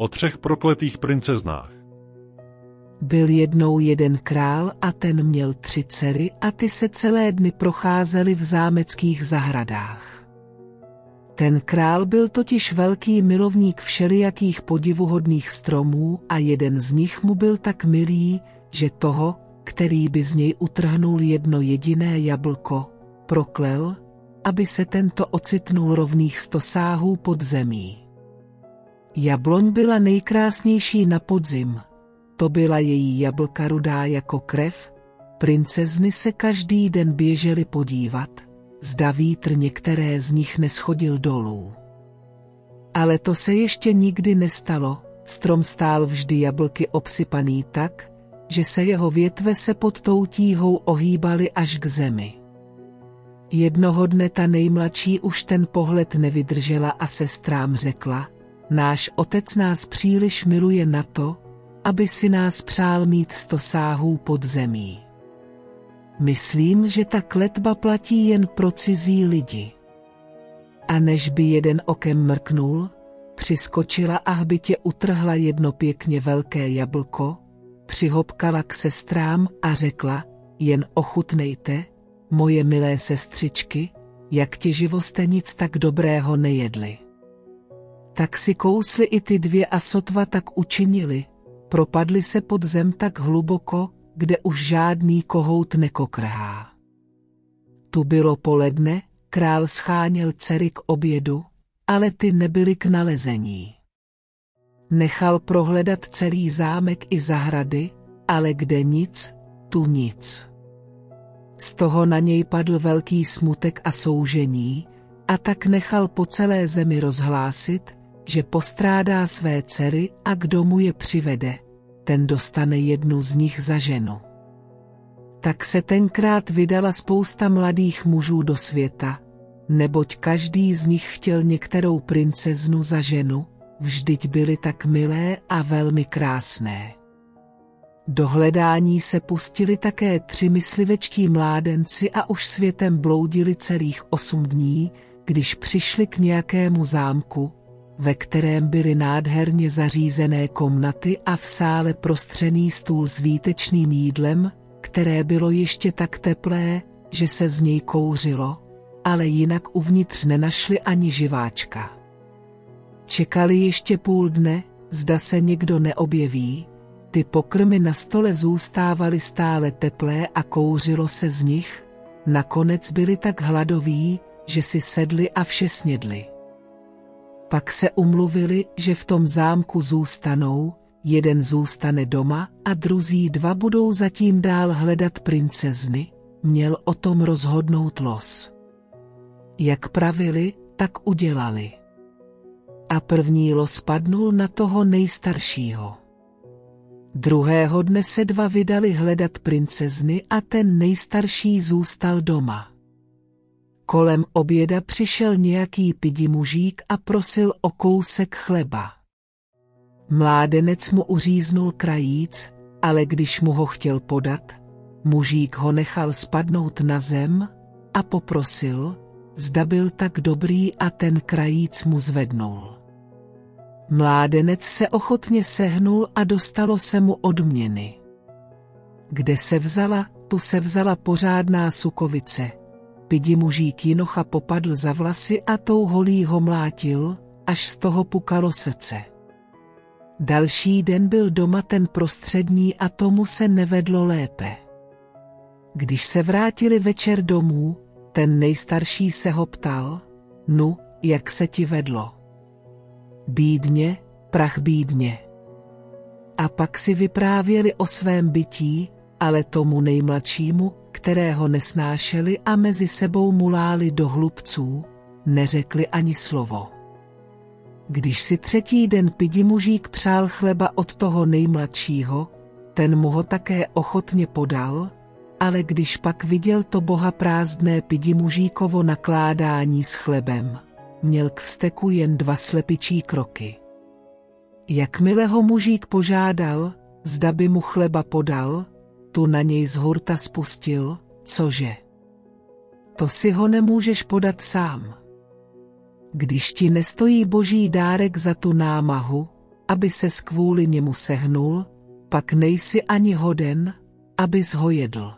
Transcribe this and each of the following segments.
O třech prokletých princeznách. Byl jednou jeden král a ten měl tři dcery a ty se celé dny procházely v zámeckých zahradách. Ten král byl totiž velký milovník všelijakých podivuhodných stromů a jeden z nich mu byl tak milý, že toho, který by z něj utrhnul jedno jediné jablko, proklel, aby se tento ocitnul rovných sto sáhů pod zemí. Jabloň byla nejkrásnější na podzim, to byla její jablka rudá jako krev, princezny se každý den běžely podívat, zda vítr některé z nich neschodil dolů. Ale to se ještě nikdy nestalo, strom stál vždy jablky obsypaný tak, že se jeho větve se pod tou tíhou ohýbaly až k zemi. Jednoho dne ta nejmladší už ten pohled nevydržela a sestrám řekla, náš otec nás příliš miluje na to, aby si nás přál mít sto sáhů pod zemí. Myslím, že ta kletba platí jen pro cizí lidi. A než by jeden okem mrknul, přiskočila a hbitě utrhla jedno pěkně velké jablko, přihopkala k sestrám a řekla, jen ochutnejte, moje milé sestřičky, jak těživo jste nic tak dobrého nejedli. Tak si kousli i ty dvě a sotva tak učinili, propadli se pod zem tak hluboko, kde už žádný kohout nekokrhá. Tu bylo poledne, král scháněl dcery k obědu, ale ty nebyly k nalezení. Nechal prohledat celý zámek i zahrady, ale kde nic, tu nic. Z toho na něj padl velký smutek a soužení, a tak nechal po celé zemi rozhlásit, že postrádá své dcery a kdo mu je přivede, ten dostane jednu z nich za ženu. Tak se tenkrát vydala spousta mladých mužů do světa, neboť každý z nich chtěl některou princeznu za ženu, vždyť byly tak milé a velmi krásné. Do hledání se pustili také tři myslivečtí mládenci a už světem bloudili celých osm dní, když přišli k nějakému zámku, ve kterém byly nádherně zařízené komnaty a v sále prostřený stůl s výtečným jídlem, které bylo ještě tak teplé, že se z něj kouřilo, ale jinak uvnitř nenašli ani živáčka. Čekali ještě půl dne, zda se někdo neobjeví, ty pokrmy na stole zůstávaly stále teplé a kouřilo se z nich, nakonec byli tak hladoví, že si sedli a vše snědli. Pak se umluvili, že v tom zámku zůstanou, jeden zůstane doma a druzí dva budou zatím dál hledat princezny, měl o tom rozhodnout los. Jak pravili, tak udělali. A první los padnul na toho nejstaršího. Druhého dne se dva vydali hledat princezny a ten nejstarší zůstal doma. Kolem oběda přišel nějaký pidi mužík a prosil o kousek chleba. Mládenec mu uříznul krajíc, ale když mu ho chtěl podat, mužík ho nechal spadnout na zem a poprosil, zda byl tak dobrý a ten krajíc mu zvednul. Mládenec se ochotně sehnul a dostalo se mu odměny. Kde se vzala, tu se vzala pořádná sukovice, Pidi mužík Jinocha popadl za vlasy a tou holí ho mlátil, až z toho pukalo srdce. Další den byl doma ten prostřední a tomu se nevedlo lépe. Když se vrátili večer domů, ten nejstarší se ho ptal, nu, jak se ti vedlo? Bídně, prach bídně. A pak si vyprávěli o svém bytí, ale tomu nejmladšímu, kterého nesnášeli a mezi sebou muláli do hlubců, neřekli ani slovo. Když si třetí den pidi mužík přál chleba od toho nejmladšího, ten mu ho také ochotně podal, ale když pak viděl to boha prázdné pidi mužíkovo nakládání s chlebem, měl k vsteku jen dva slepičí kroky. Jakmile ho mužík požádal, zda by mu chleba podal, tu na něj z hurta spustil, cože? To si ho nemůžeš podat sám. Když ti nestojí boží dárek za tu námahu, aby se kvůli němu sehnul, pak nejsi ani hoden, abys ho jedl.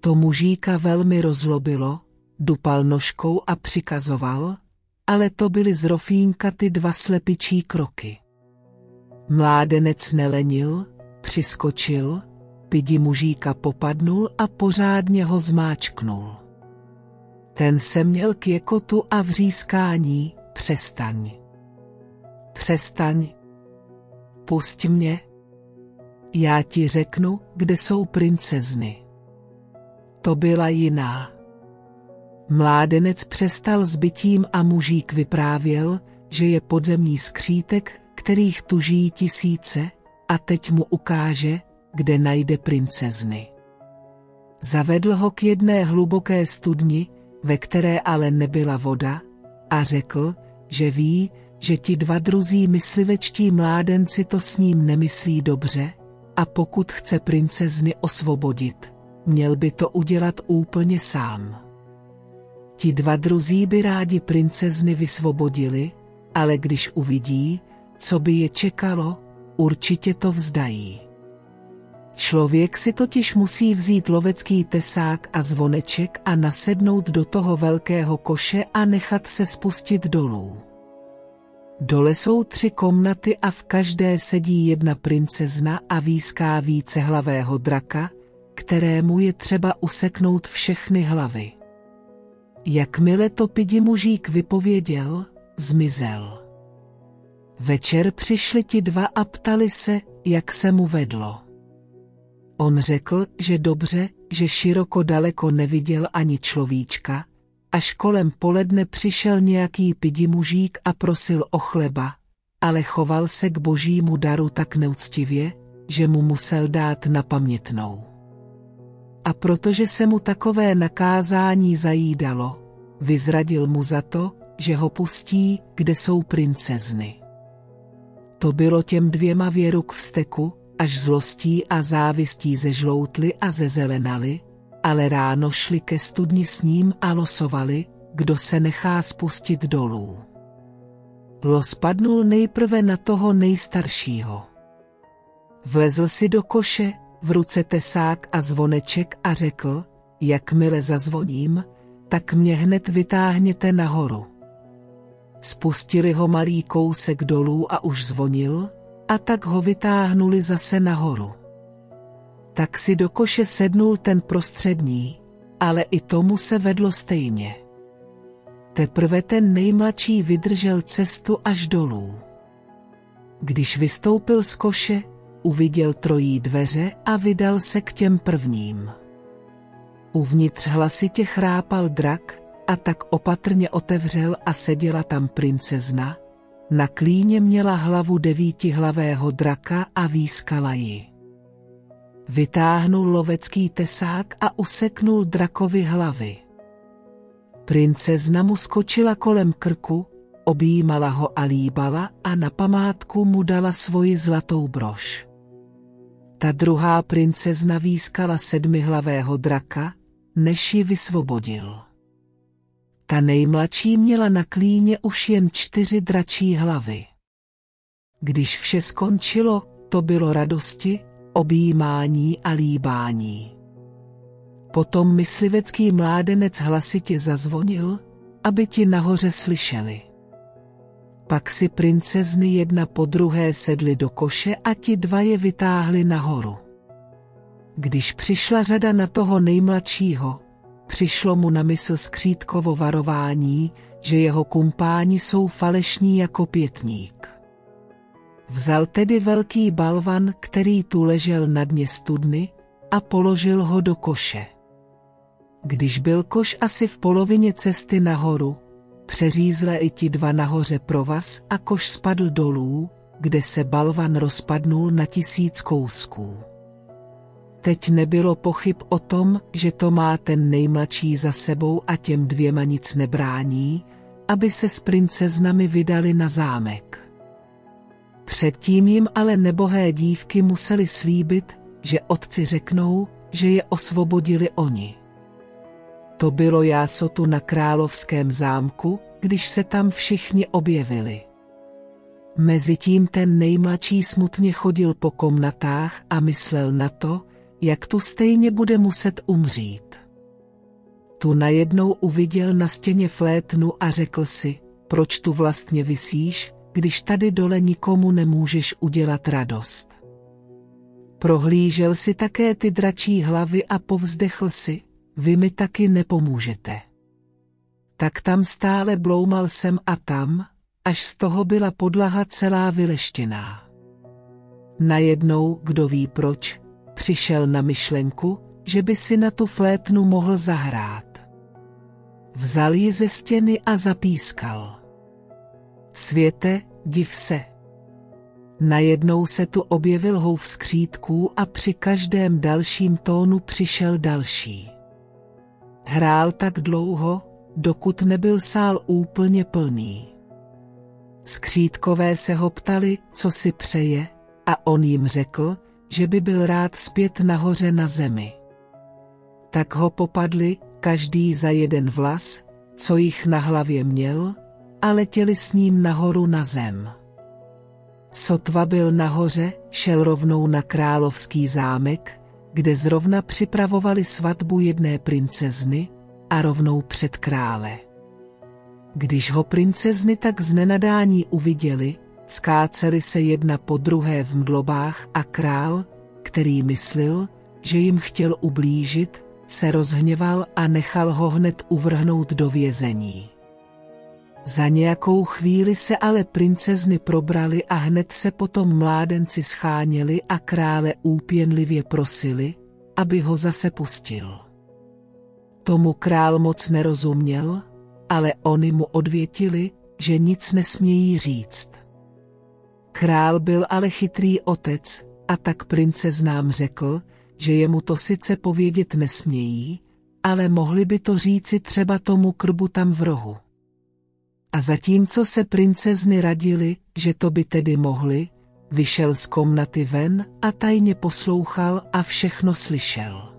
To mužíka velmi rozlobilo, dupal nožkou a přikazoval, ale to byly z Rofínka ty dva slepičí kroky. Mládenec nelenil, přiskočil, pidi mužíka popadnul a pořádně ho zmáčknul. Ten se měl k jekotu a vřískání, přestaň. Přestaň. Pusť mě. Já ti řeknu, kde jsou princezny. To byla jiná. Mládenec přestal s bytím a mužík vyprávěl, že je podzemní skřítek, kterých tuží tisíce, a teď mu ukáže, kde najde princezny. Zavedl ho k jedné hluboké studni, ve které ale nebyla voda, a řekl, že ví, že ti dva druzí myslivečtí mládenci to s ním nemyslí dobře, a pokud chce princezny osvobodit, měl by to udělat úplně sám. Ti dva druzí by rádi princezny vysvobodili, ale když uvidí, co by je čekalo, určitě to vzdají. Člověk si totiž musí vzít lovecký tesák a zvoneček a nasednout do toho velkého koše a nechat se spustit dolů. Dole jsou tři komnaty a v každé sedí jedna princezna a výská více hlavého draka, kterému je třeba useknout všechny hlavy. Jakmile to pidi mužík vypověděl, zmizel. Večer přišli ti dva a ptali se, jak se mu vedlo. On řekl, že dobře, že široko daleko neviděl ani človíčka, až kolem poledne přišel nějaký pidi mužík a prosil o chleba, ale choval se k božímu daru tak neúctivě, že mu musel dát na pamětnou. A protože se mu takové nakázání zajídalo, vyzradil mu za to, že ho pustí, kde jsou princezny. To bylo těm dvěma věru k vzteku, až zlostí a závistí zežloutli a zezelenali, ale ráno šli ke studni s ním a losovali, kdo se nechá spustit dolů. Los padnul nejprve na toho nejstaršího. Vlezl si do koše, v ruce tesák a zvoneček a řekl, jakmile zazvoním, tak mě hned vytáhněte nahoru. Spustili ho malý kousek dolů a už zvonil, a tak ho vytáhnuli zase nahoru. Tak si do koše sednul ten prostřední, ale i tomu se vedlo stejně. Teprve ten nejmladší vydržel cestu až dolů. Když vystoupil z koše, uviděl trojí dveře a vydal se k těm prvním. Uvnitř hlasitě chrápal drak, a tak opatrně otevřel a seděla tam princezna, na klíně měla hlavu devítihlavého draka a výskala ji. Vytáhnul lovecký tesák a useknul drakovi hlavy. Princezna mu skočila kolem krku, objímala ho a líbala a na památku mu dala svoji zlatou brož. Ta druhá princezna výskala sedmihlavého draka, než ji vysvobodil. Ta nejmladší měla na klíně už jen čtyři dračí hlavy. Když vše skončilo, to bylo radosti, objímání a líbání. Potom myslivecký mládenec hlasitě zazvonil, aby ti nahoře slyšeli. Pak si princezny jedna po druhé sedly do koše a ti dva je vytáhli nahoru. Když přišla řada na toho nejmladšího, Přišlo mu na mysl skřítkovo varování, že jeho kumpáni jsou falešní jako pětník. Vzal tedy velký balvan, který tu ležel na dně studny, a položil ho do koše. Když byl koš asi v polovině cesty nahoru, přeřízle i ti dva nahoře provaz a koš spadl dolů, kde se balvan rozpadnul na tisíc kousků. Teď nebylo pochyb o tom, že to má ten nejmladší za sebou a těm dvěma nic nebrání, aby se s princeznami vydali na zámek. Předtím jim ale nebohé dívky museli slíbit, že otci řeknou, že je osvobodili oni. To bylo jásotu na královském zámku, když se tam všichni objevili. Mezitím ten nejmladší smutně chodil po komnatách a myslel na to, jak tu stejně bude muset umřít. Tu najednou uviděl na stěně flétnu a řekl si, proč tu vlastně visíš, když tady dole nikomu nemůžeš udělat radost. Prohlížel si také ty dračí hlavy a povzdechl si, vy mi taky nepomůžete. Tak tam stále bloumal sem a tam, až z toho byla podlaha celá vyleštěná. Najednou, kdo ví proč, přišel na myšlenku, že by si na tu flétnu mohl zahrát. Vzal ji ze stěny a zapískal. Světe, div se. Najednou se tu objevil houv skřítků a při každém dalším tónu přišel další. Hrál tak dlouho, dokud nebyl sál úplně plný. Skřítkové se ho ptali, co si přeje, a on jim řekl, že by byl rád zpět nahoře na zemi. Tak ho popadli, každý za jeden vlas, co jich na hlavě měl, a letěli s ním nahoru na zem. Sotva byl nahoře, šel rovnou na královský zámek, kde zrovna připravovali svatbu jedné princezny a rovnou před krále. Když ho princezny tak z nenadání uviděli, skáceli se jedna po druhé v mdlobách a král, který myslil, že jim chtěl ublížit, se rozhněval a nechal ho hned uvrhnout do vězení. Za nějakou chvíli se ale princezny probrali a hned se potom mládenci scháněli a krále úpěnlivě prosili, aby ho zase pustil. Tomu král moc nerozuměl, ale oni mu odvětili, že nic nesmějí říct. Král byl ale chytrý otec, a tak princeznám řekl, že jemu to sice povědět nesmějí, ale mohli by to říci třeba tomu krbu tam v rohu. A zatímco se princezny radili, že to by tedy mohli, vyšel z komnaty ven a tajně poslouchal a všechno slyšel.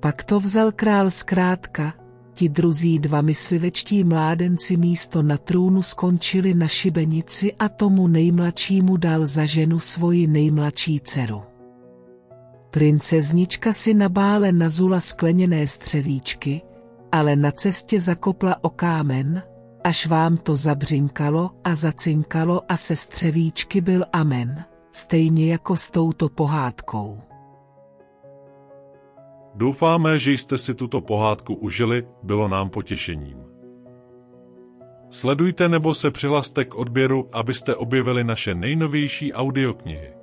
Pak to vzal král zkrátka, ti druzí dva myslivečtí mládenci místo na trůnu skončili na šibenici a tomu nejmladšímu dal za ženu svoji nejmladší dceru. Princeznička si na bále nazula skleněné střevíčky, ale na cestě zakopla o kámen, až vám to zabřinkalo a zacinkalo a se střevíčky byl amen, stejně jako s touto pohádkou. Doufáme, že jste si tuto pohádku užili, bylo nám potěšením. Sledujte nebo se přihlaste k odběru, abyste objevili naše nejnovější audioknihy.